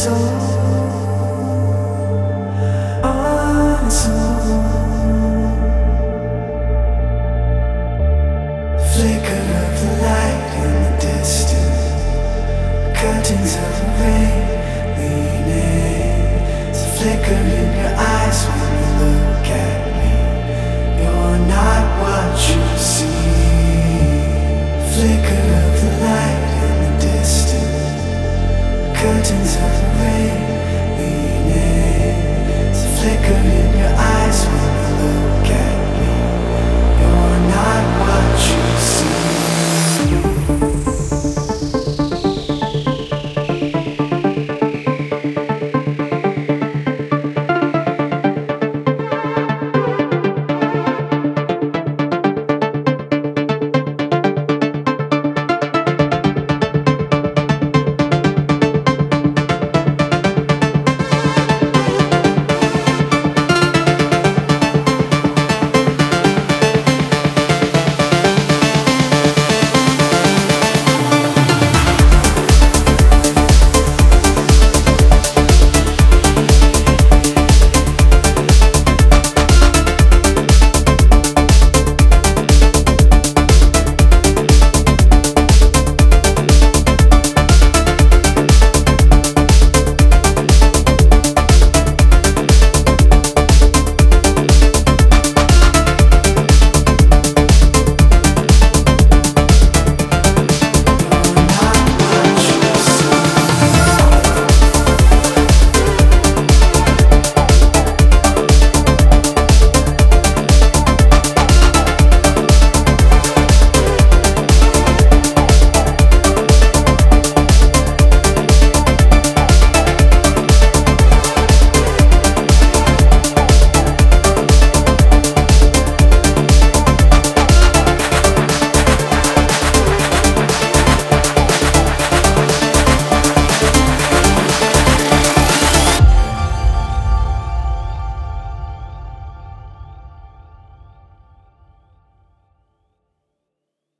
soul, on. Curtains of rain leaning, the flicker